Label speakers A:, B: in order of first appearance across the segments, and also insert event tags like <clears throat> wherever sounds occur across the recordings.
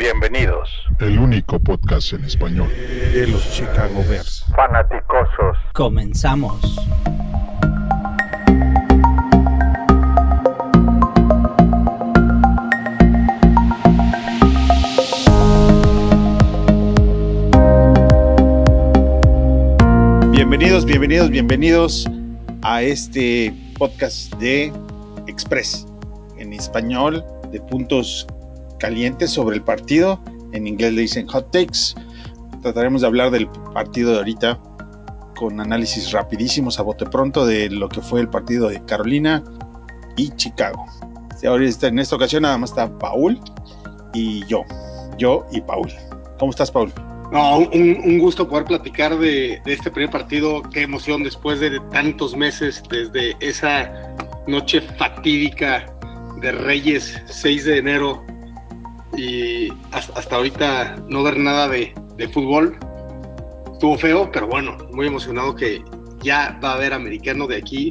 A: Bienvenidos.
B: El único podcast en español
C: de los Chicago Bears.
A: Fanaticosos.
D: Comenzamos.
C: Bienvenidos, bienvenidos, bienvenidos a este podcast de Express en español de puntos calientes sobre el partido. En inglés le dicen hot takes. Trataremos de hablar del partido de ahorita con análisis rapidísimos a bote pronto de lo que fue el partido de Carolina y Chicago. Ahorita en esta ocasión nada más está Paul y yo. Yo y Paul. ¿Cómo estás, Paul?
E: Un, gusto poder platicar de, de, este primer partido. Qué emoción después de tantos meses, desde esa noche fatídica de Reyes 6 de enero y hasta, ahorita no ver nada de, fútbol. Estuvo feo, pero bueno, muy emocionado que ya va a haber americano de aquí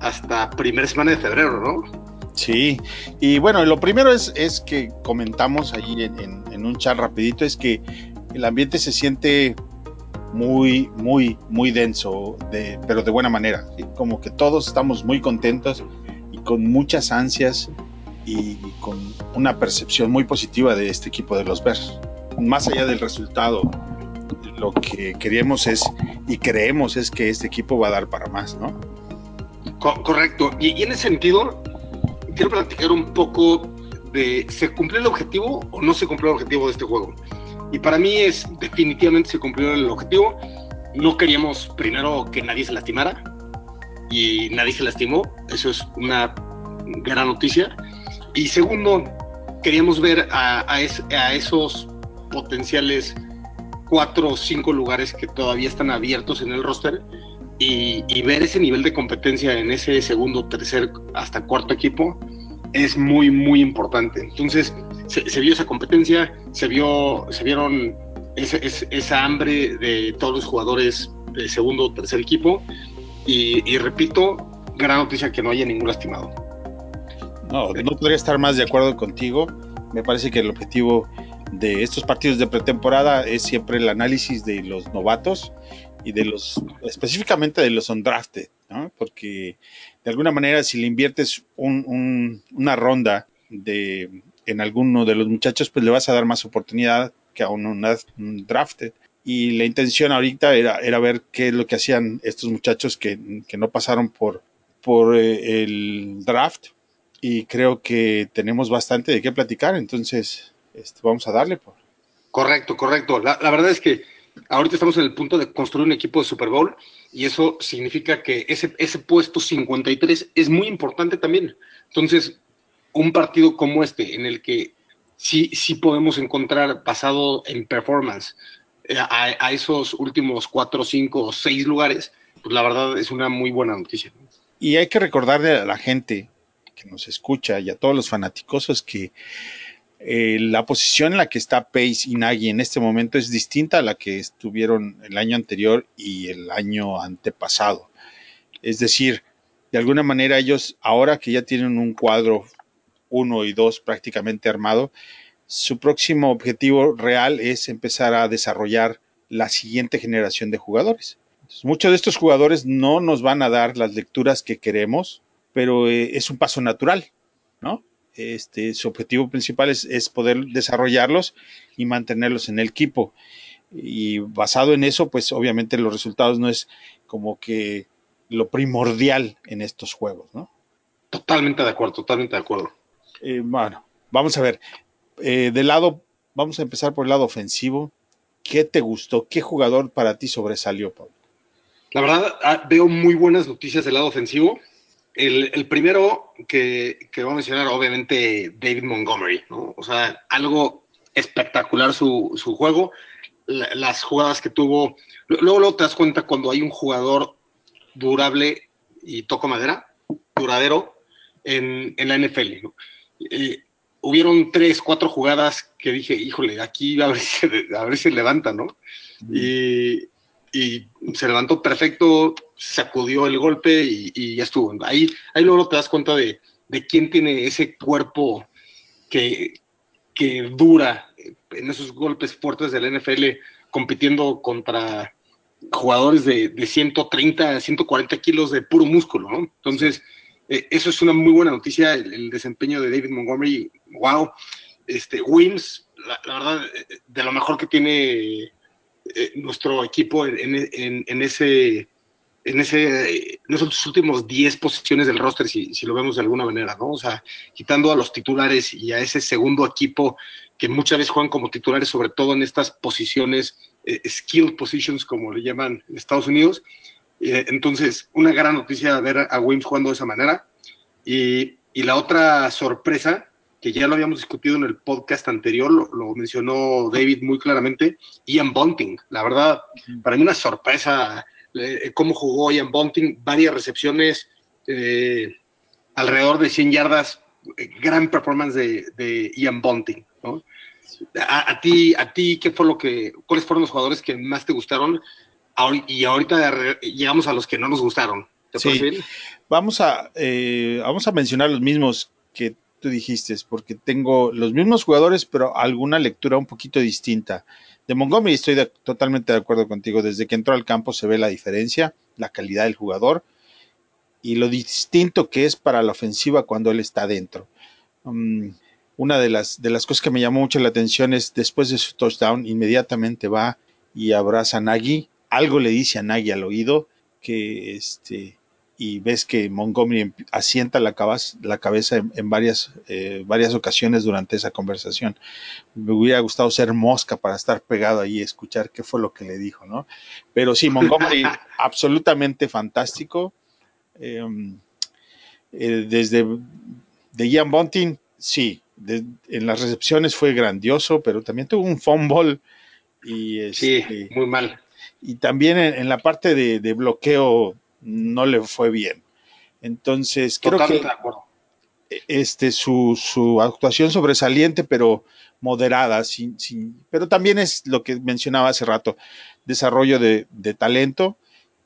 E: hasta primera semana de febrero, ¿no?
C: Sí, y bueno, lo primero es, es que comentamos ahí en, en, un chat rapidito, es que el ambiente se siente muy, muy, muy denso, de, pero de buena manera. Como que todos estamos muy contentos y con muchas ansias y con una percepción muy positiva de este equipo de los Bears. Más allá del resultado, lo que queremos es y creemos es que este equipo va a dar para más, ¿no?
E: correcto. Y, en ese sentido, quiero platicar un poco de ¿se cumplió el objetivo o no se cumplió el objetivo de este juego? Y para mí es definitivamente se cumplió el objetivo. No queríamos primero que nadie se lastimara y nadie se lastimó. Eso es una gran noticia. Y segundo, queríamos ver a, esos potenciales cuatro o cinco lugares que todavía están abiertos en el roster y, ver ese nivel de competencia en ese segundo, tercer, hasta cuarto equipo es muy, muy importante. Entonces, se, vio esa competencia, se, vio, se vieron esa hambre de todos los jugadores de segundo o tercer equipo y, y repito, gran noticia que no haya ningún lastimado.
C: No, no podría estar más de acuerdo contigo. Me parece que el objetivo de estos partidos de pretemporada es siempre el análisis de los novatos y de los, específicamente de los undrafted, ¿no? Porque de alguna manera si le inviertes una ronda de, en alguno de los muchachos, pues le vas a dar más oportunidad que a un, drafted. Y la intención ahorita era, era ver qué es lo que hacían estos muchachos que, no pasaron por, por eh, el draft y creo que tenemos bastante de qué platicar, entonces este, vamos a darle. Por.
E: Correcto, correcto. La, verdad es que ahorita estamos en el punto de construir un equipo de Super Bowl y eso significa que ese, ese puesto 53 es muy importante también. Entonces, un partido como este, en el que sí, sí podemos encontrar basado en performance eh, a, a esos últimos cuatro, cinco o seis lugares, pues la verdad es una muy buena noticia.
C: Y hay que recordarle a la gente que nos escucha y a todos los fanáticos que eh, la posición en la que está Pace y Nagy en este momento es distinta a la que estuvieron el año anterior y el año antepasado. Es decir, de alguna manera ellos, ahora que ya tienen un cuadro uno y dos prácticamente armado, su próximo objetivo real es empezar a desarrollar la siguiente generación de jugadores. muchos de estos jugadores no nos van a dar las lecturas que queremos, pero eh, es un paso natural, ¿no? Este, su objetivo principal es, poder desarrollarlos y mantenerlos en el equipo. Y basado en eso, pues obviamente los resultados no es como que lo primordial en estos juegos, ¿no?
E: Totalmente de acuerdo, totalmente de acuerdo.
C: Eh, bueno, vamos a ver. Eh, del lado, vamos a empezar por el lado ofensivo. ¿Qué te gustó? ¿Qué jugador para ti sobresalió, Pablo?
E: La verdad, ah, veo muy buenas noticias del lado ofensivo. El, primero que, que, voy a mencionar, obviamente, David Montgomery, ¿no? O sea, algo espectacular su, su juego, las jugadas que tuvo. Luego, luego te das cuenta cuando hay un jugador durable y toco madera, duradero, en, en la NFL, ¿no? Eh, hubieron tres, cuatro jugadas que dije, híjole, aquí a ver si, a ver si levanta, ¿no? Y, y se levantó perfecto, sacudió el golpe y, ya estuvo. Ahí, ahí luego te das cuenta de, quién tiene ese cuerpo que, que dura en esos golpes fuertes del NFL compitiendo contra jugadores de, de 130, 140 kilos de puro músculo, ¿no? Entonces, eh, eso es una muy buena noticia, el, desempeño de David Montgomery, wow. Este, Wims, la, verdad, de lo mejor que tiene eh, nuestro equipo en, en, ese en ese en esos últimos 10 posiciones del roster, si, si, lo vemos de alguna manera, ¿no? O sea, quitando a los titulares y a ese segundo equipo que muchas veces juegan como titulares, sobre todo en estas posiciones, eh, skill positions, como le llaman en Estados Unidos. Eh, entonces, una gran noticia ver a Wims jugando de esa manera. Y, y, la otra sorpresa, que ya lo habíamos discutido en el podcast anterior, lo, lo, mencionó David muy claramente, Ian Bunting. La verdad, para mí una sorpresa eh, cómo jugó Ian Bunting, varias recepciones, eh, alrededor de 100 yardas, gran performance de, de Ian Bunting. ¿no? A, ti, a ti, ¿qué fue lo que, cuáles fueron los jugadores que más te gustaron? Y ahorita llegamos a los que no nos gustaron.
C: sí. Vamos a, eh, vamos a mencionar los mismos que tú dijiste, porque tengo los mismos jugadores, pero alguna lectura un poquito distinta. De Montgomery estoy totalmente de acuerdo contigo. Desde que entró al campo se ve la diferencia, la calidad del jugador y lo distinto que es para la ofensiva cuando él está dentro. Um, una de las, de las cosas que me llamó mucho la atención es después de su touchdown, inmediatamente va y abraza a Nagy. Algo le dice a Nagy al oído que este, y ves que Montgomery asienta la cabeza, la cabeza en, varias, eh, varias ocasiones durante esa conversación. Me hubiera gustado ser mosca para estar pegado ahí y escuchar qué fue lo que le dijo, ¿no? Pero sí, Montgomery <laughs> absolutamente fantástico. Em, eh, desde de Ian Bunting, sí, en las recepciones fue grandioso, pero también tuvo un fumble. Y
E: sí, este, muy mal.
C: Y también en, la parte de, bloqueo no le fue bien. Entonces, creo que este, su, su, actuación sobresaliente, pero moderada, sin, sin, pero también es lo que mencionaba hace rato, desarrollo de, de talento,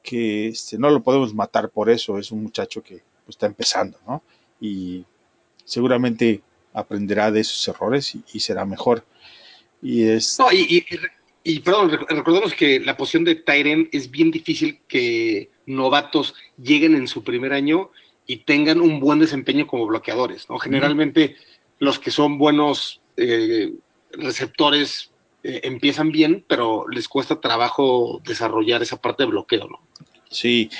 C: que este, no lo podemos matar por eso, es un muchacho que pues, está empezando, ¿no? Y seguramente aprenderá de esos errores y, será mejor. Y es...
E: No, y, y, perdón, recordemos que la posición de Tyren es bien difícil que novatos lleguen en su primer año y tengan un buen desempeño como bloqueadores, ¿no? Generalmente los que son buenos eh, receptores eh, empiezan bien, pero les cuesta trabajo desarrollar esa parte de bloqueo, ¿no?
C: Sí,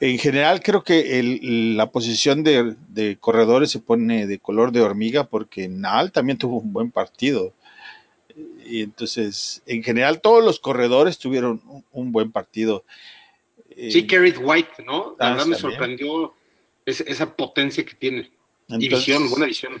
C: en general creo que el, la posición de, corredores se pone de color de hormiga porque Nal también tuvo un buen partido. Y entonces, en general, todos los corredores tuvieron un, buen partido.
E: Sí, eh, White, ¿no? La ah, verdad me sorprendió esa potencia que tiene. y visión, buena visión.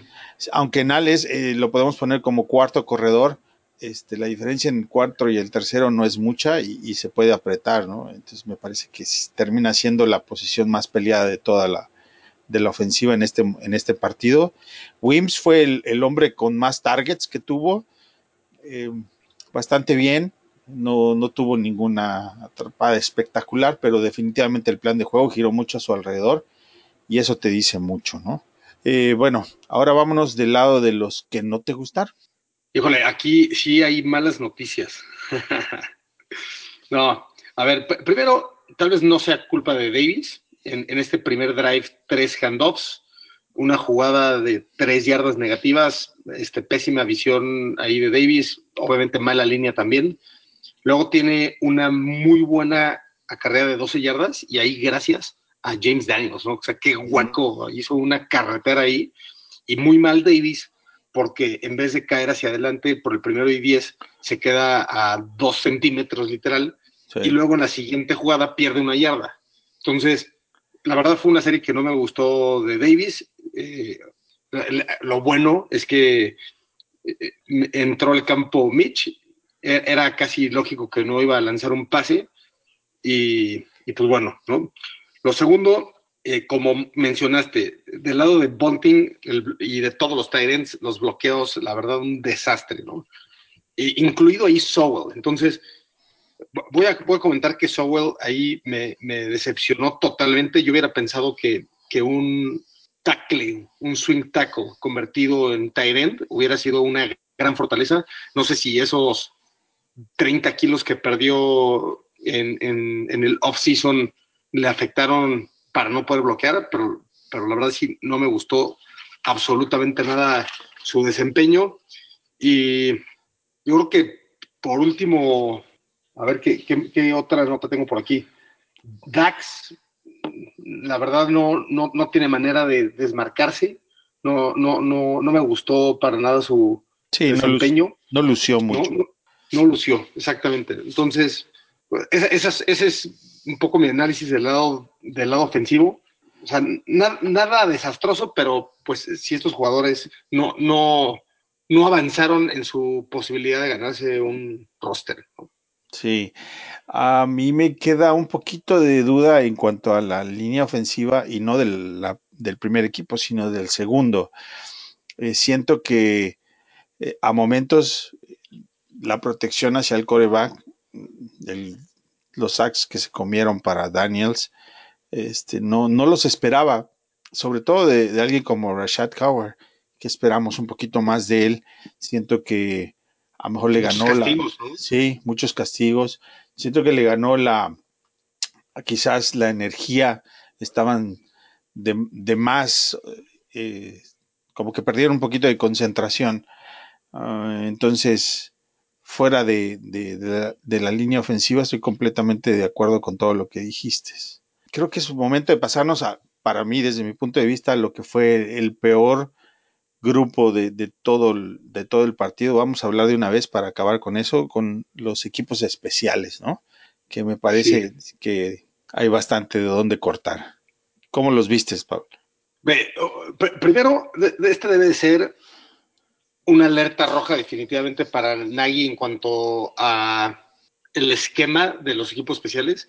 C: Aunque Nal eh, lo podemos poner como cuarto corredor, este, la diferencia en el cuarto y el tercero no es mucha y, se puede apretar, ¿no? Entonces me parece que termina siendo la posición más peleada de toda la, de la ofensiva en este, en este partido. Wims fue el, hombre con más targets que tuvo, eh, bastante bien, no, no tuvo ninguna atrapada espectacular, pero definitivamente el plan de juego giró mucho a su alrededor y eso te dice mucho, ¿no? Eh, bueno, ahora vámonos del lado de los que no te gustaron.
E: Híjole, aquí sí hay malas noticias. <laughs> no, a ver, primero, tal vez no sea culpa de Davis. En, este primer drive, tres handoffs, una jugada de tres yardas negativas, este, pésima visión ahí de Davis, obviamente mala línea también. Luego tiene una muy buena acarrea de 12 yardas y ahí gracias a James Daniels, ¿no? O sea, qué guaco, hizo una carretera ahí y muy mal Davis porque en vez de caer hacia adelante por el primero y diez, se queda a dos centímetros literal, y luego en la siguiente jugada pierde una yarda. Entonces, la verdad fue una serie que no me gustó de Davis. Eh, lo bueno es que eh, entró al campo Mitch, era casi lógico que no iba a lanzar un pase, y, pues bueno, ¿no? Lo segundo, eh, como mencionaste, del lado de Bunting y de todos los Tyrants, los bloqueos, la verdad, un desastre, ¿no? incluido ahí Sowell. Entonces, voy a, comentar que Sowell ahí me, decepcionó totalmente. Yo hubiera pensado que, un tackle, un swing tackle convertido en Tyrant hubiera sido una gran fortaleza. No sé si esos 30 kilos que perdió en, en, el off-season le afectaron para no poder bloquear, pero, pero la verdad sí no me gustó absolutamente nada su desempeño. Y yo creo que por último, a ver qué, qué, otra nota tengo por aquí. Dax, la verdad no, no, no tiene manera de desmarcarse. No, no, no, no me gustó para nada su desempeño.
C: No, lució mucho.
E: No, lució, exactamente. Entonces, ese, es un poco mi análisis del lado, del lado ofensivo. O sea, nada desastroso, pero pues si estos jugadores no, no, no avanzaron en su posibilidad de ganarse un roster.
C: Sí, a mí me queda un poquito de duda en cuanto a la línea ofensiva y no del, del primer equipo, sino del segundo. Eh, siento que eh, a momentos la protección hacia el coreback, los sacks que se comieron para Daniels, este, no, no los esperaba, sobre todo de, de alguien como Rashad Cower que esperamos un poquito más de él. Siento que a lo mejor le ganó la. Sí, muchos castigos. Siento que le ganó la. Quizás la energía estaban de, más. Eh, como que perdieron un poquito de concentración. Ah, entonces, fuera de, de, la línea ofensiva, estoy completamente de acuerdo con todo lo que dijiste. Creo que es un momento de pasarnos a, para mí, desde mi punto de vista, lo que fue el peor grupo de, todo el, de todo el partido. Vamos a hablar de una vez para acabar con eso, con los equipos especiales, ¿no? Que me parece que hay bastante de dónde cortar. ¿Cómo los vistes, Pablo?
E: primero, este debe de ser una alerta roja definitivamente para Nagy en cuanto a el esquema de los equipos especiales.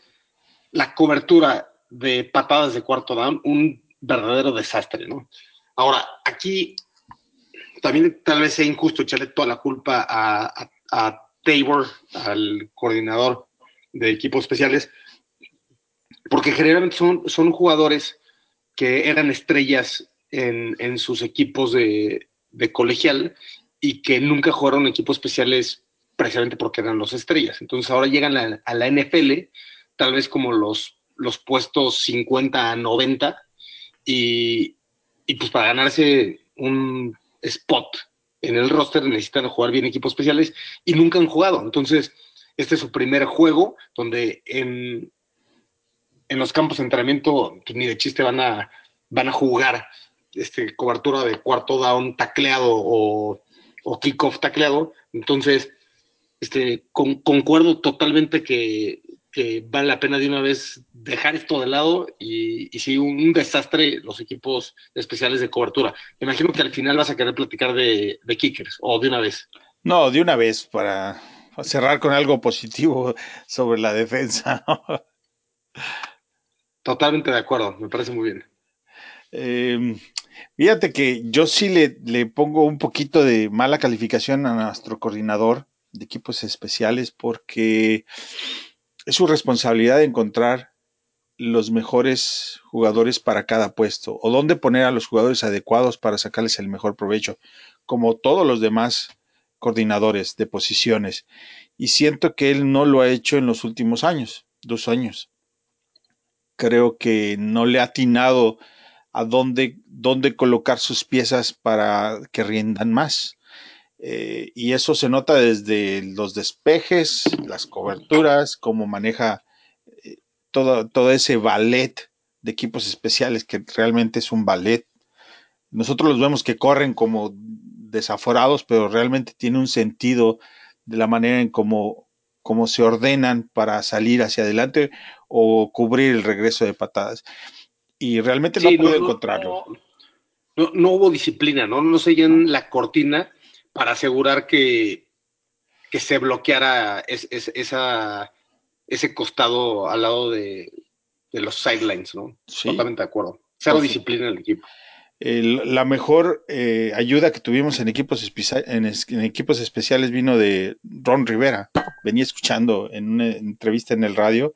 E: La cobertura de patadas de cuarto down, un verdadero desastre, ¿no? Ahora, aquí también tal vez sea injusto echarle toda la culpa a, Tabor, al coordinador de equipos especiales, porque generalmente son, son jugadores que eran estrellas en, sus equipos de, colegial y que nunca jugaron equipos especiales precisamente porque eran los estrellas. Entonces ahora llegan a, la NFL, tal vez como los, los puestos 50 a 90, y, y pues para ganarse un spot en el roster, necesitan jugar bien equipos especiales y nunca han jugado. Entonces, este es su primer juego donde en, en los campos de entrenamiento pues, ni de chiste van a, van a jugar este, cobertura de cuarto down tacleado o, o kickoff tacleado. Entonces, este, concuerdo totalmente que que vale la pena de una vez dejar esto de lado y, y sí, un, desastre los equipos especiales de cobertura. Me imagino que al final vas a querer platicar de, de kickers o de una vez.
C: No, de una vez para cerrar con algo positivo sobre la defensa.
E: Totalmente de acuerdo, me parece muy bien.
C: Em, fíjate que yo sí le, le, pongo un poquito de mala calificación a nuestro coordinador de equipos especiales porque es su responsabilidad encontrar los mejores jugadores para cada puesto o dónde poner a los jugadores adecuados para sacarles el mejor provecho, como todos los demás coordinadores de posiciones. Y siento que él no lo ha hecho en los últimos años, dos años. Creo que no le ha atinado a dónde, dónde colocar sus piezas para que riendan más. Eh, y eso se nota desde los despejes, las coberturas, cómo maneja eh, todo, todo ese ballet de equipos especiales, que realmente es un ballet. Nosotros los vemos que corren como desaforados, pero realmente tiene un sentido de la manera en cómo, cómo se ordenan para salir hacia adelante o cubrir el regreso de patadas. Y realmente no pude encontrarlo.
E: No, no, hubo disciplina, ¿no? No seguían la cortina para asegurar que, que se bloqueara esa, ese costado al lado de, los sidelines, ¿no? Totalmente de acuerdo. Cero disciplina en el equipo.
C: la mejor eh, ayuda que tuvimos en equipos, en, equipos especiales vino de Ron Rivera. Venía escuchando en una entrevista en el radio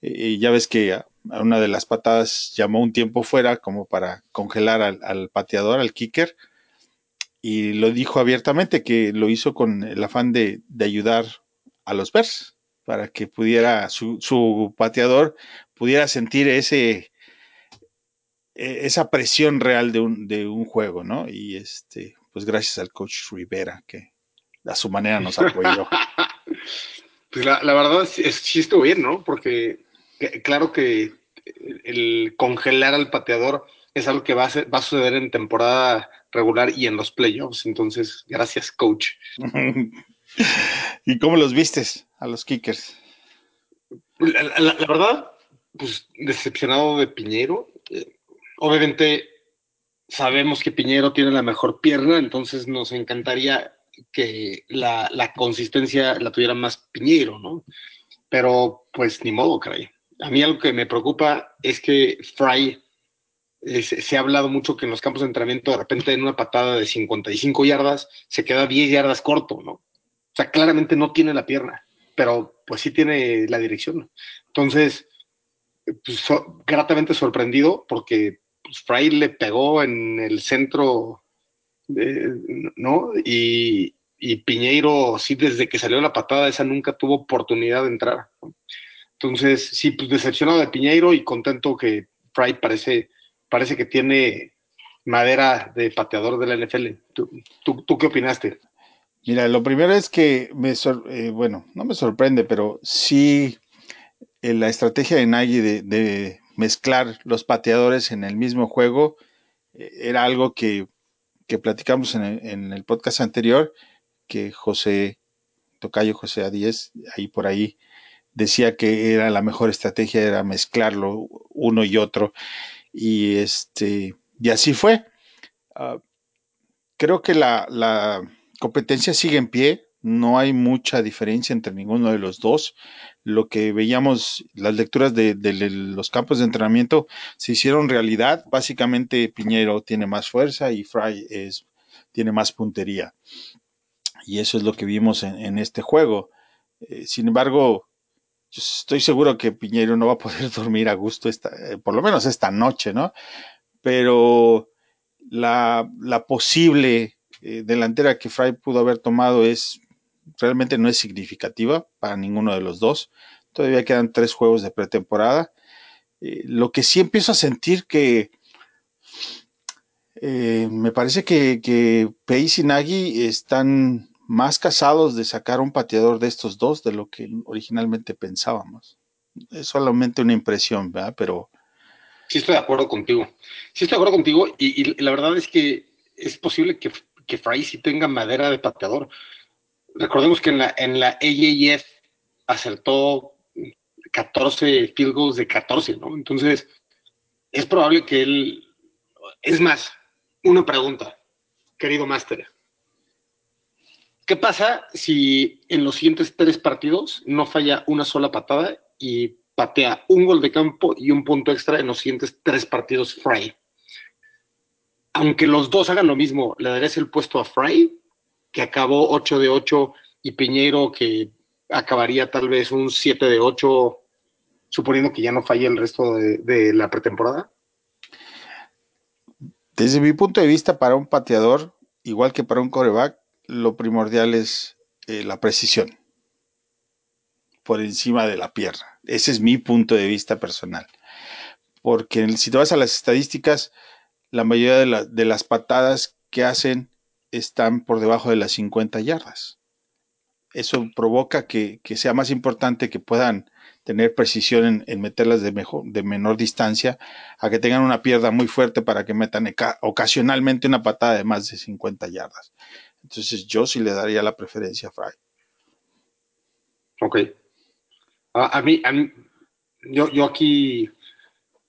C: y ya ves que una de las patadas llamó un tiempo fuera como para congelar al, al pateador, al kicker y lo dijo abiertamente que lo hizo con el afán de, de ayudar a los Bears para que pudiera su, su pateador pudiera sentir ese e, esa presión real de un, de un juego, ¿no? Y este, pues gracias al coach Rivera que a su manera nos apoyó. <laughs>
E: pues la, la verdad es, es, sí estuvo bien, ¿no? Porque claro que el congelar al pateador es algo que va a, ser, va a suceder en temporada regular y en los playoffs. Entonces, gracias, coach. <laughs>
C: ¿Y cómo los vistes a los kickers?
E: La, la, la verdad, pues decepcionado de Piñero. Eh, obviamente sabemos que Piñero tiene la mejor pierna, entonces nos encantaría que la, la, consistencia la tuviera más Piñero, ¿no? Pero pues ni modo, caray. A mí algo que me preocupa es que Fry eh, se, ha hablado mucho que en los campos de entrenamiento de repente en una patada de 55 yardas se queda 10 yardas corto, ¿no? O sea, claramente no tiene la pierna, pero pues sí tiene la dirección. Entonces, pues, so, gratamente sorprendido porque pues, Fry le pegó en el centro, eh, ¿no? Y, y, Piñeiro, sí, desde que salió la patada, esa nunca tuvo oportunidad de entrar. ¿no? Entonces, sí, pues decepcionado de Piñeiro y contento que Fry parece, parece que tiene madera de pateador de la NFL. ¿Tú, tú, qué opinaste?
C: Mira, lo primero es que me, eh, bueno, no me sorprende, pero sí eh, la estrategia de Nagy de, de, mezclar los pateadores en el mismo juego eh, era algo que, que platicamos en el, en el, podcast anterior, que José Tocayo, José Adíez, ahí por ahí decía que era la mejor estrategia, era mezclarlo uno y otro, y este, y así fue. Uh, creo que la, la competencia sigue en pie, no hay mucha diferencia entre ninguno de los dos. Lo que veíamos, las lecturas de, los campos de entrenamiento se hicieron realidad. Básicamente Piñero tiene más fuerza y Fry es, tiene más puntería. Y eso es lo que vimos en, en este juego. Eh, sin embargo, yo estoy seguro que Piñero no va a poder <laughs> dormir a gusto esta, eh, por lo menos esta noche, ¿no? Pero la, la posible eh, delantera que Fry pudo haber tomado es realmente no es significativa para ninguno de los dos. Todavía quedan tres juegos de pretemporada. Eh, lo que sí empiezo a sentir que me parece que, que Pace y Nagy están más casados de sacar un pateador de estos dos de lo que originalmente pensábamos. Es solamente una impresión, ¿verdad? Pero...
E: Sí estoy de acuerdo contigo. Sí estoy de acuerdo contigo y, la verdad es que es posible que que Fry sí tenga madera de pateador. Recordemos que en la, en la AAF acertó 14 field goals de 14, ¿no? Entonces, es probable que él. Es más, una pregunta, querido Máster. ¿Qué pasa si en los siguientes tres partidos no falla una sola patada y patea un gol de campo y un punto extra en los siguientes tres partidos Fry? aunque los dos hagan lo mismo, le darías el puesto a Fry, que acabó 8 de 8, y Piñeiro, que acabaría tal vez un 7 de 8, suponiendo que ya no falle el resto de, de la pretemporada?
C: Desde mi punto de vista, para un pateador, igual que para un coreback, lo primordial es eh, la precisión por encima de la pierna. Ese es mi punto de vista personal. Porque si te vas a las estadísticas, la mayoría de, la, de, las patadas que hacen están por debajo de las 50 yardas. Eso provoca que, que sea más importante que puedan tener precisión en, en meterlas de, mejor, de menor distancia a que tengan una pierna muy fuerte para que metan ocasionalmente una patada de más de 50 yardas. Entonces yo sí le daría la preferencia a Fry.
E: Ok. A, a, mí, a mí, yo, yo aquí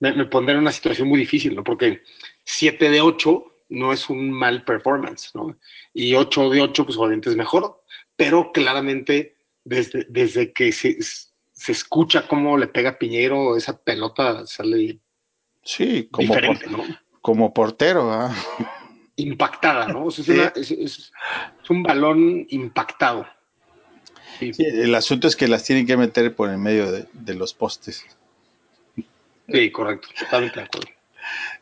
E: me, me pondré en una situación muy difícil, ¿no? Porque 7 de 8 no es un mal performance, ¿no? Y 8 de 8, pues obviamente es mejor, pero claramente desde, desde que se, se escucha cómo le pega Piñero, esa pelota sale
C: sí, como, diferente, por, ¿no? como portero. ¿eh?
E: Impactada, ¿no? O sea, es, sí. una, es, es, es, un balón impactado.
C: Sí. Sí, el asunto es que las tienen que meter por el medio de, de los postes.
E: Sí, correcto, totalmente de acuerdo.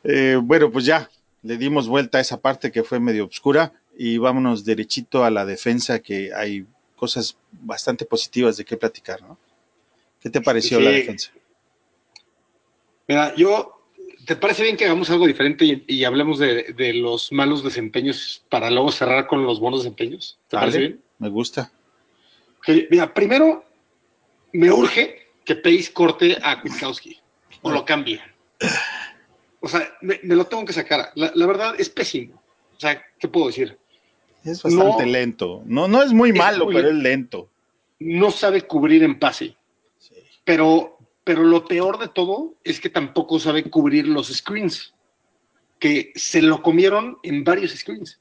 C: Eh, bueno, pues ya le dimos vuelta a esa parte que fue medio oscura y vámonos derechito a la defensa, que hay cosas bastante positivas de qué platicar, ¿no? ¿Qué te pareció la defensa?
E: Mira, yo, ¿te parece bien que hagamos algo diferente y, y hablemos de, de los malos desempeños para luego cerrar con los buenos desempeños? ¿Te
C: Dale,
E: parece bien?
C: Me gusta.
E: Mira, primero me urge que Pace corte a Kwiatkowski o lo cambie. O sea, me, me lo tengo que sacar. La, la verdad es pésimo. O sea, ¿qué puedo decir?
C: Es bastante
E: No.
C: lento. No, no es muy
E: Es
C: malo,
E: muy
C: pero
E: lento.
C: es lento.
E: No sabe cubrir en pase.
C: Sí.
E: Pero, pero lo peor de todo es que tampoco sabe cubrir los screens, que se lo comieron en varios screens.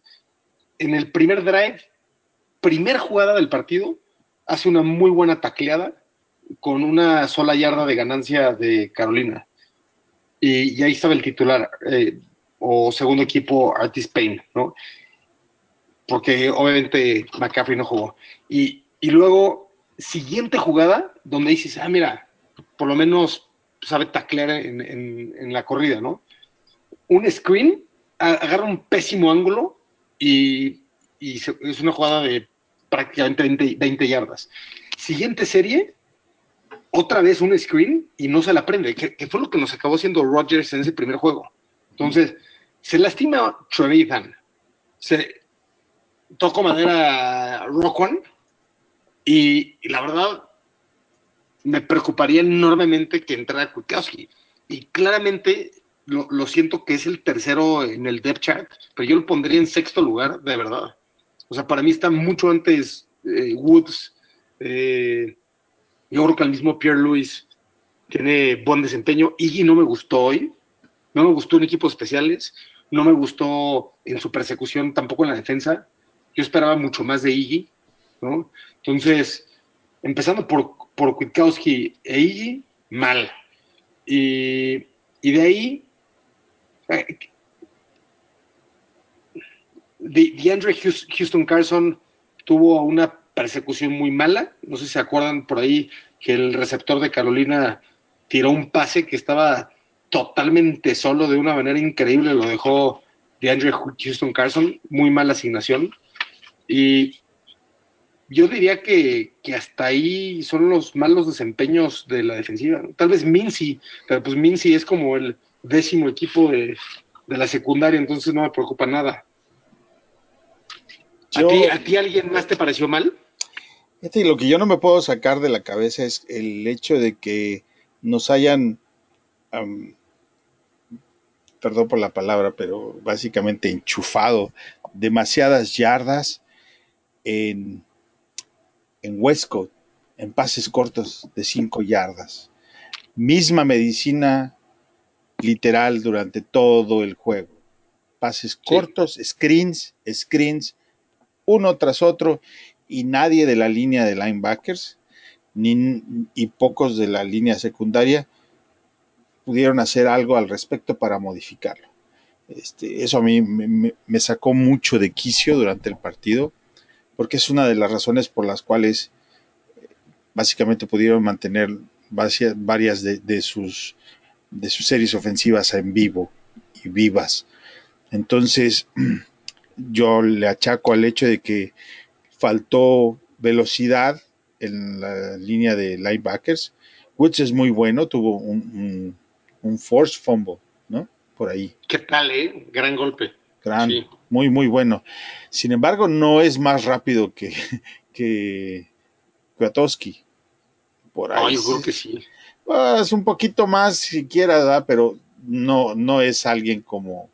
E: En el primer drive, primer jugada del partido, hace una muy buena tacleada con una sola yarda de ganancia de Carolina. Y, y ahí estaba el titular, eh, o segundo equipo, Artis Payne, ¿no? Porque obviamente McCaffrey no jugó. Y, y luego, siguiente jugada, donde dices, ah, mira, por lo menos sabe taclear en, en- la corrida, ¿no? Un screen, agarra un pésimo ángulo y, y es una jugada de prácticamente 20, 20 yardas. Siguiente serie, otra vez un screen y no se la prende, que, que fue lo que nos acabó haciendo Rodgers en ese primer juego. Entonces, se lastima Trevathan, se tocó madera Roquan y, y la verdad me preocuparía enormemente que entrara Kwiatkowski. Y claramente lo, lo siento que es el tercero en el depth chart, pero yo lo pondría en sexto lugar, de verdad. O sea, para mí está mucho antes eh, Woods. eh, yo creo que el mismo Pierre Louis tiene buen desempeño. Iggy no me gustó hoy. No me gustó en equipos especiales. No me gustó en su persecución, tampoco en la defensa. Yo esperaba mucho más de Iggy, ¿no? Entonces, empezando por, por Kwiatkowski e Iggy, mal. Y, y de ahí, eh, de, DeAndre Hous- Houston Carson tuvo una persecución muy mala. No sé si se acuerdan por ahí que el receptor de Carolina tiró un pase que estaba totalmente solo de una manera increíble. Lo dejó DeAndre Houston Carson. Muy mala asignación. Y yo diría que, que hasta ahí son los malos desempeños de la defensiva. ¿no? Tal vez Mincy, pero pues Mincy es como el décimo equipo de, de la secundaria, entonces no me preocupa nada. ¿A, ti, ¿A ti alguien más te pareció mal?
C: Fíjate, lo que yo no me puedo sacar de la cabeza es el hecho de que nos hayan, perdón por la palabra, pero básicamente enchufado demasiadas yardas en, en Westcott, en pases cortos de 5 yardas. Misma medicina literal durante todo el juego. Pases cortos, screens, screens, uno tras otro y nadie de la línea de linebackers ni, y pocos de la línea secundaria pudieron hacer algo al respecto para modificarlo. Este, eso a mí me, me- me sacó mucho de quicio durante el partido, porque es una de las razones por las cuales eh, básicamente pudieron mantener varias de, sus, de sus series ofensivas en vivo y vivas. Entonces, <clears throat> yo le achaco al hecho de que faltó velocidad en la línea de linebackers. Woods es muy bueno, tuvo un, un force fumble, ¿no? Por ahí.
E: ¿Qué tal, eh? Gran golpe.
C: Gran,
E: Sí.
C: muy, muy bueno. Sin embargo, no es más rápido que, <laughs> que Kwiatkowski. Por ahí.
E: Ay, yo creo que sí.
C: Pues, un poquito más siquiera, ¿verdad? Pero no, no es alguien como.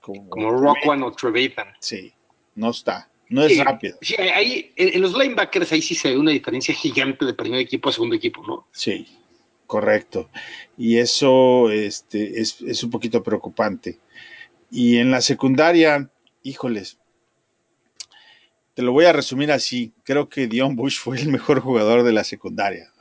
C: Como,
E: Como Rockwell o Trevathan.
C: Sí, no está. No es
E: Sí,
C: rápido.
E: Sí, ahí, en, en los linebackers ahí sí se ve una diferencia gigante de primer equipo a segundo equipo, ¿no?
C: Sí, correcto. Y eso este, es, es un poquito preocupante. Y en la secundaria, híjoles, te lo voy a resumir así. Creo que Dion Bush fue el mejor jugador de la secundaria.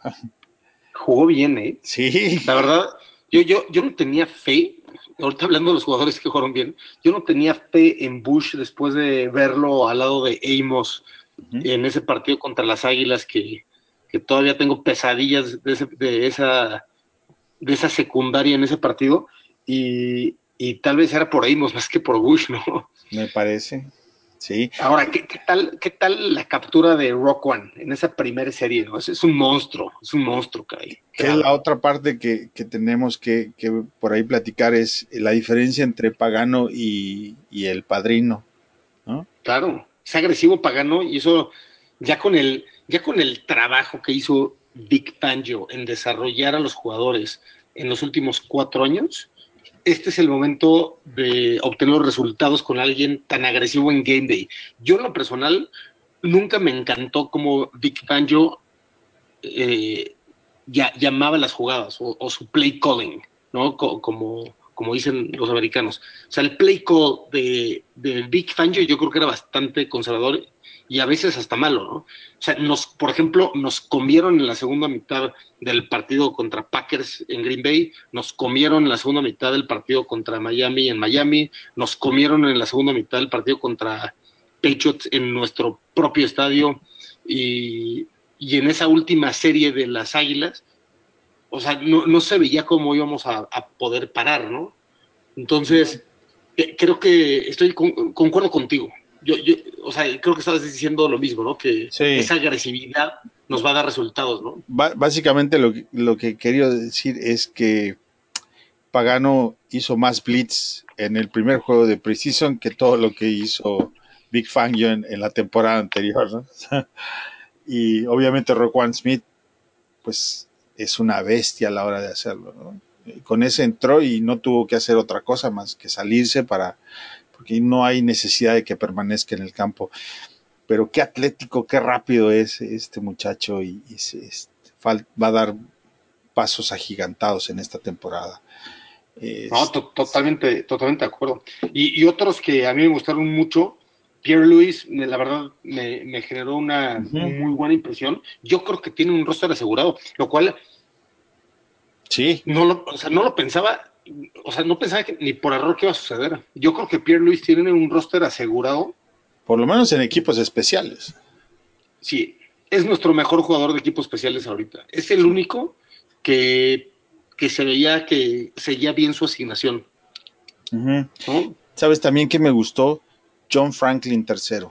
E: Jugó bien, ¿eh?
C: Sí,
E: La verdad, yo, yo, yo no tenía fe, ahorita hablando de los jugadores que jugaron bien, yo no tenía fe en Bush después de verlo al lado de Amos en ese partido contra las Águilas que, que todavía tengo pesadillas de, ese- de esa de esa secundaria en ese partido y, y tal vez era por Amos más que por Bush, ¿no?
C: me parece. Sí.
E: Ahora, ¿qué, tal, ¿qué tal la captura de Rock One en esa primera serie? Es, un monstruo, es un monstruo,
C: que es la otra parte que, tenemos que, por ahí platicar, es la diferencia entre Pagano y, el Padrino, ¿no?
E: Claro, es agresivo Pagano y eso ya con el, ya con el trabajo que hizo Big Fangio en desarrollar a los jugadores en los últimos cuatro años, este es el momento de obtener los resultados con alguien tan agresivo en Game Day. Yo en lo personal nunca me encantó como Vic Fangio eh, ya, llamaba las jugadas o, su play calling, ¿no? como, como dicen los americanos. O sea, el play call de, de Vic Fangio yo creo que era bastante conservador y a veces hasta malo, ¿no? O sea, nos, por ejemplo, nos comieron en la segunda mitad del partido contra Packers en Green Bay, nos comieron en la segunda mitad del partido contra Miami en Miami, nos comieron en la segunda mitad del partido contra Patriots en nuestro propio estadio y, en esa última serie de las Águilas, o sea, no, se veía cómo íbamos a, poder parar, ¿no? Entonces, eh, creo que estoy concuerdo contigo yo, yo, o sea, creo que estabas diciendo lo mismo, ¿no? Que esa agresividad nos va a dar resultados, ¿no?
C: básicamente lo, lo que quería decir es que Pagano hizo más blitz en el primer juego de Precision que todo lo que hizo Big Fangio en, en la temporada anterior, ¿no? <laughs> y obviamente Roquan Smith, pues es una bestia a la hora de hacerlo, ¿no? Con ese entró y no tuvo que hacer otra cosa más que salirse para porque no hay necesidad de que permanezca en el campo. Pero qué atlético, qué rápido es este muchacho y, va a dar pasos agigantados en esta temporada.
E: no, totalmente, totalmente de acuerdo. Y, otros que a mí me gustaron mucho, Pierre Louis, la verdad, me, generó una muy buena impresión. Yo creo que tiene un roster asegurado, lo cual
C: sí.
E: no lo, o sea, no lo pensaba o sea, no pensaba que ni por error que iba a suceder. Yo creo que Pierre Luis tiene un roster asegurado.
C: Por lo menos en equipos especiales.
E: Sí, es nuestro mejor jugador de equipos especiales ahorita. Es el único que, se veía que seguía bien su asignación.
C: ¿Sabes también que me gustó? John Franklin III.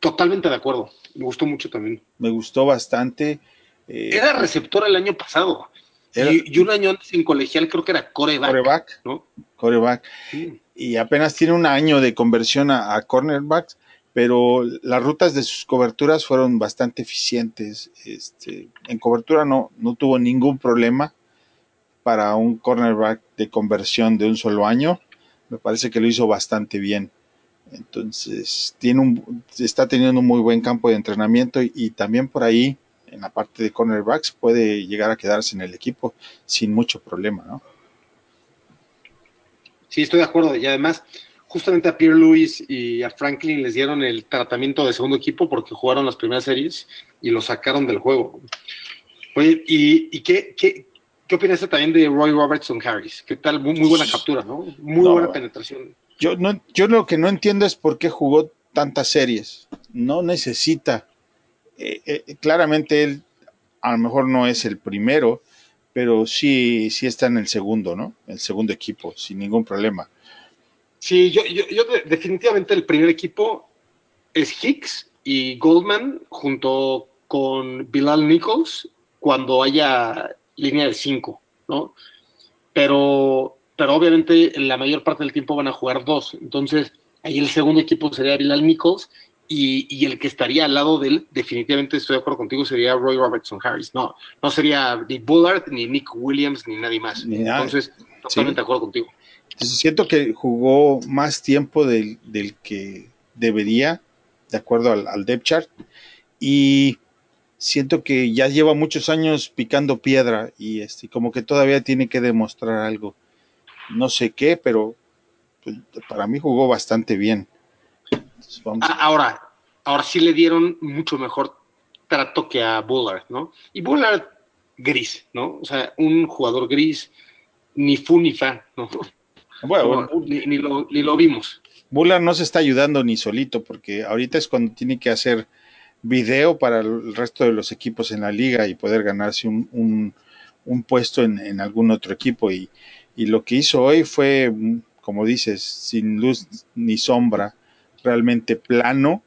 E: Totalmente de acuerdo. Me gustó mucho también.
C: Me gustó bastante.
E: Eh, Era receptor el año pasado y, un año antes en colegial creo que era coreback.
C: Coreback. ¿no? Coreback. Y apenas tiene un año de conversión a, cornerbacks, pero las rutas de sus coberturas fueron bastante eficientes. Este, en cobertura no, no tuvo ningún problema para un cornerback de conversión de un solo año. Me parece que lo hizo bastante bien. Entonces, tiene un, está teniendo un muy buen campo de entrenamiento y también por ahí en la parte de cornerbacks puede llegar a quedarse en el equipo sin mucho problema, ¿no?
E: Sí, estoy de acuerdo. Y además, justamente a Pierre Lewis y a Franklin les dieron el tratamiento de segundo equipo porque jugaron las primeras series y lo sacaron del juego. Oye, ¿y, qué, qué, qué opinaste también de Roy Robertson Harris? ¿Qué tal? Muy, buena captura, ¿no? Muy buena penetración.
C: Yo, no, yo lo que no entiendo es por qué jugó tantas series. No necesita eh, eh, claramente él a lo mejor no es el primero, pero sí, sí está en el segundo, ¿no? El segundo equipo, sin ningún problema.
E: Sí, yo, yo, definitivamente el primer equipo es Hicks y Goldman junto con Bilal Nichols cuando haya línea de cinco, ¿no? Pero, pero obviamente la mayor parte del tiempo van a jugar dos. Entonces, ahí el segundo equipo sería Bilal Nichols y, el que estaría al lado de él, definitivamente estoy de acuerdo contigo, sería Roy Robertson Harris. No, no sería ni Bullard, ni Nick Williams, ni nadie más. Entonces, totalmente de acuerdo contigo.
C: siento que jugó más tiempo del, que debería, de acuerdo al, al depth chart, y siento que ya lleva muchos años picando piedra y este, como que todavía tiene que demostrar algo. No sé qué, pero pues, para mí jugó bastante bien.
E: Ah, ahora, ahora sí le dieron mucho mejor trato que a Bullard, ¿no? Y Bullard gris, ¿no? O sea, un jugador gris, ni fu ni fa, ¿no? Bueno, ni, lo, vimos.
C: Bullard no se está ayudando ni solito, porque ahorita es cuando tiene que hacer video para el resto de los equipos en la liga y poder ganarse un, puesto en, en, algún otro equipo. Y, y lo que hizo hoy fue, como dices, sin luz ni sombra realmente plano.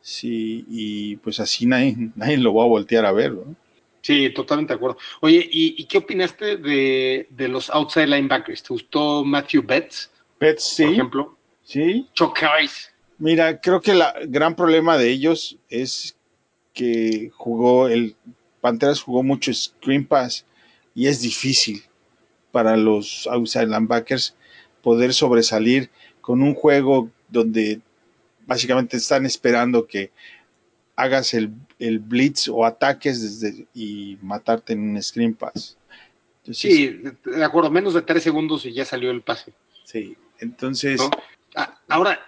C: Sí, y pues así nadie, <laughs> nadie lo va a voltear a ver. ¿no?
E: Sí, totalmente de acuerdo. Oye, ¿y, qué opinaste de, los outside linebackers? ¿Te gustó Matthew Betts?
C: Betts, sí.
E: Por ejemplo.
C: Sí.
E: Harris.
C: Mira, creo que el gran problema de ellos es que jugó, el Panteras jugó mucho screen pass y es difícil para los outside linebackers poder sobresalir con un juego donde básicamente están esperando que hagas el, blitz o ataques desde, y matarte en un screen pass.
E: sí, de acuerdo, menos de tres segundos y ya salió el pase.
C: Sí, entonces...
E: Ah, ahora,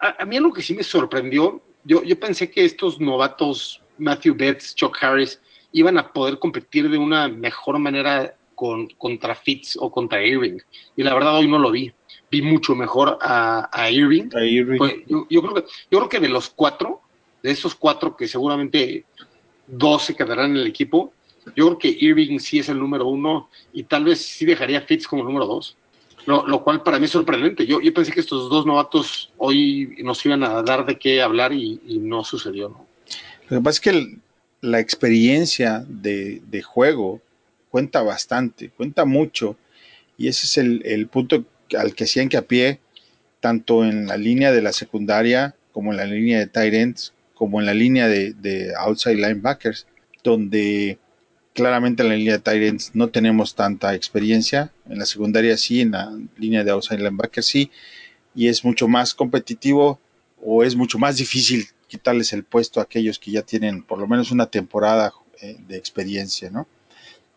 E: a, mí algo que sí me sorprendió, yo, yo pensé que estos novatos, Matthew Betts, Chuck Harris, iban a poder competir de una mejor manera con, contra Fitz o contra Irving. Y la verdad hoy no lo vi. Vi mucho mejor a, Irving. Pues, yo, creo que, yo creo que de los cuatro, de esos cuatro que seguramente dos se quedarán en el equipo, yo creo que Irving sí es el número uno y tal vez sí dejaría Fitz como número dos. Lo, cual para mí es sorprendente. Yo, yo pensé que estos dos novatos hoy nos iban a dar de qué hablar y, no sucedió. ¿no?
C: Lo que pasa es que la experiencia de, de, juego cuenta bastante, cuenta mucho. Y ese es el, punto al que hacían que a pie, tanto en la línea de la secundaria, como en la línea de tight ends, como en la línea de, de outside linebackers, donde claramente en la línea de Tyrants no tenemos tanta experiencia. En la secundaria sí, en la línea de outside linebacker sí. Y es mucho más competitivo o es mucho más difícil quitarles el puesto a aquellos que ya tienen por lo menos una temporada eh, de experiencia, ¿no?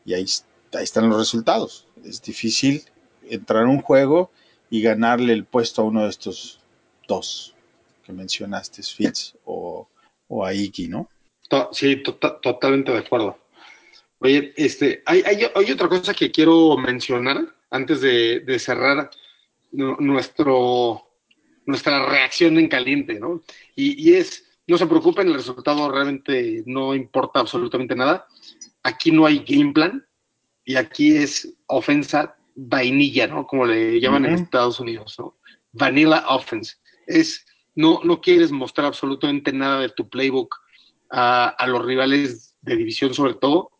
C: Y ahí, ahí están los resultados. Es difícil entrar en un juego y ganarle el puesto a uno de estos dos que mencionaste, Fitz o, o a Iggy, ¿no?
E: Sí, tota-, totalmente de acuerdo. Oye, este, hay, hay, otra cosa que quiero mencionar antes de, cerrar nuestro, nuestra reacción en caliente, ¿no? Y, es, no se preocupen, el resultado realmente no importa absolutamente nada. Aquí no hay game plan y aquí es ofensa vainilla, ¿no? Como le llaman en Estados Unidos, ¿no? Vanilla offense. Es, no, no quieres mostrar absolutamente nada de tu playbook a, a los rivales de división sobre todo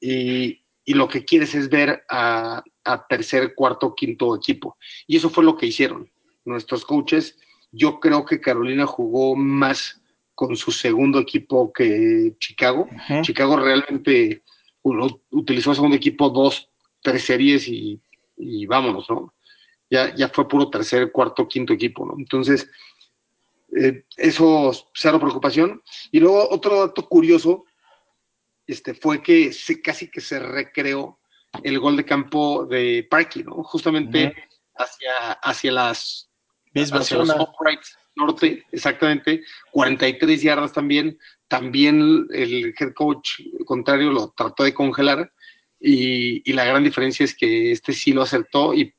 E: y, lo que quieres es ver a, tercer, cuarto, quinto equipo. Y eso fue lo que hicieron nuestros coaches. Yo creo que Carolina jugó más con su segundo equipo que Chicago. Chicago realmente utilizó el segundo equipo dos, tres series y, vámonos, ¿no? Ya, ya fue puro tercer, cuarto, quinto equipo, ¿no? Entonces, eh, eso, cero preocupación. Y luego otro dato curioso este, fue que se, casi que se recreó el gol de campo de Parky, ¿no? Justamente hacia, hacia las hacia los uprights norte, exactamente, 43 yardas también. También el head coach contrario lo trató de congelar y, la gran diferencia es que este sí lo acertó y,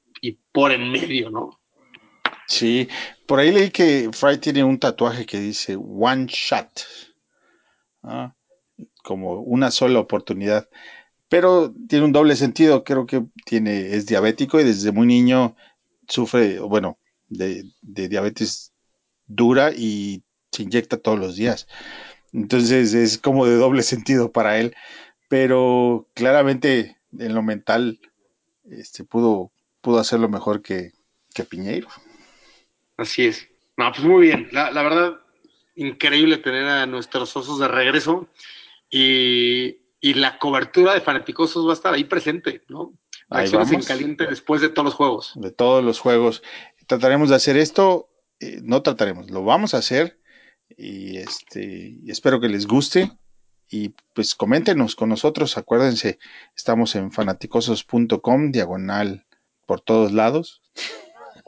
E: por en medio, ¿no?
C: Sí, por ahí leí que Fry tiene un tatuaje que dice One Shot. Como una sola oportunidad. Pero tiene un doble sentido, creo que tiene, es diabético y desde muy niño sufre, bueno, de, diabetes dura y se inyecta todos los días. Entonces es como de doble sentido para él, pero claramente en lo mental este, pudo, pudo hacerlo mejor que, que Piñeiro.
E: Así es. No, pues muy bien. La, la verdad, increíble tener a nuestros osos de regreso y, la cobertura de fanaticosos va a estar ahí presente, ¿no? Acciones en caliente después de todos los juegos.
C: De todos los juegos. Trataremos de hacer esto, eh, no trataremos, lo vamos a hacer y este espero que les guste y pues coméntenos con nosotros, acuérdense, estamos en fanaticosos.com, diagonal por todos lados.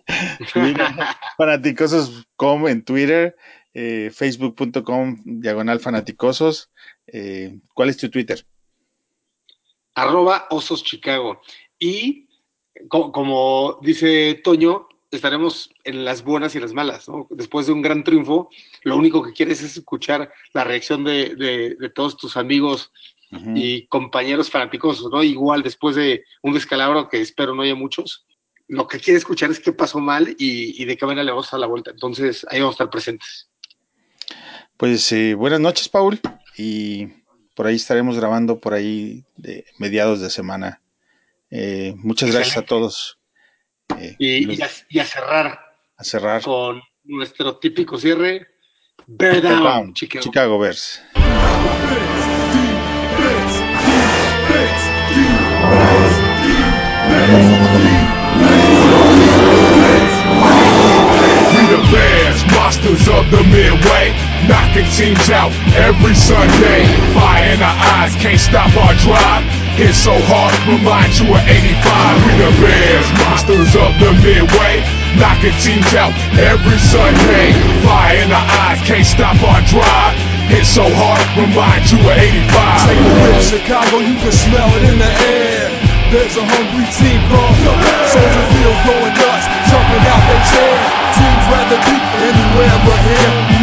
C: <laughs> fanaticosos.com en Twitter, eh, facebook.com, diagonal fanaticosos eh, ¿Cuál es tu Twitter?
E: Arroba Osos Chicago. Y como, dice Toño, estaremos en las buenas y las malas, Después de un gran triunfo, lo único que quieres es escuchar la reacción de, todos tus amigos y compañeros fanáticos, ¿no? Igual después de un descalabro que espero no haya muchos, lo que quiere escuchar es qué pasó mal y, de qué manera le vamos a dar la vuelta. Entonces, ahí vamos a estar presentes.
F: Pues eh, buenas noches, Paul, y por ahí estaremos grabando por ahí de mediados de semana. Eh, muchas gracias a todos.
E: Eh, y, a, cerrar.
F: A cerrar.
E: Con nuestro típico cierre. Bear down,
F: Chicago. Chicago Bears. monsters of the midway, knocking teams out every Sunday. Fire in our eyes, can't stop our drive. Hit so hard, remind you of 85. We the Bears, monsters of the midway, knocking teams out every Sunday. Fire in the eyes, can't stop our drive. Hit so hard, remind you of 85. Take a look, Chicago, you can smell it in the air. There's a hungry team called Soldier Field going nuts, jumping out their chair. Teams rather be anywhere but here.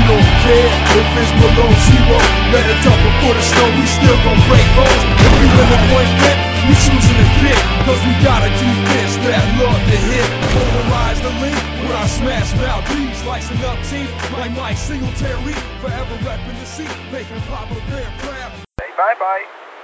F: We if it's below zero. Better tougher for the snow, we still gon' break bones. If we win the point fit, we choosing to kick. Cause we got a defense that love to hit. Polarize the league with our smash mouth D's. Slicing up teams like Mike Singletary. Forever repping the seat, making Papa Bear proud.
G: Say bye bye.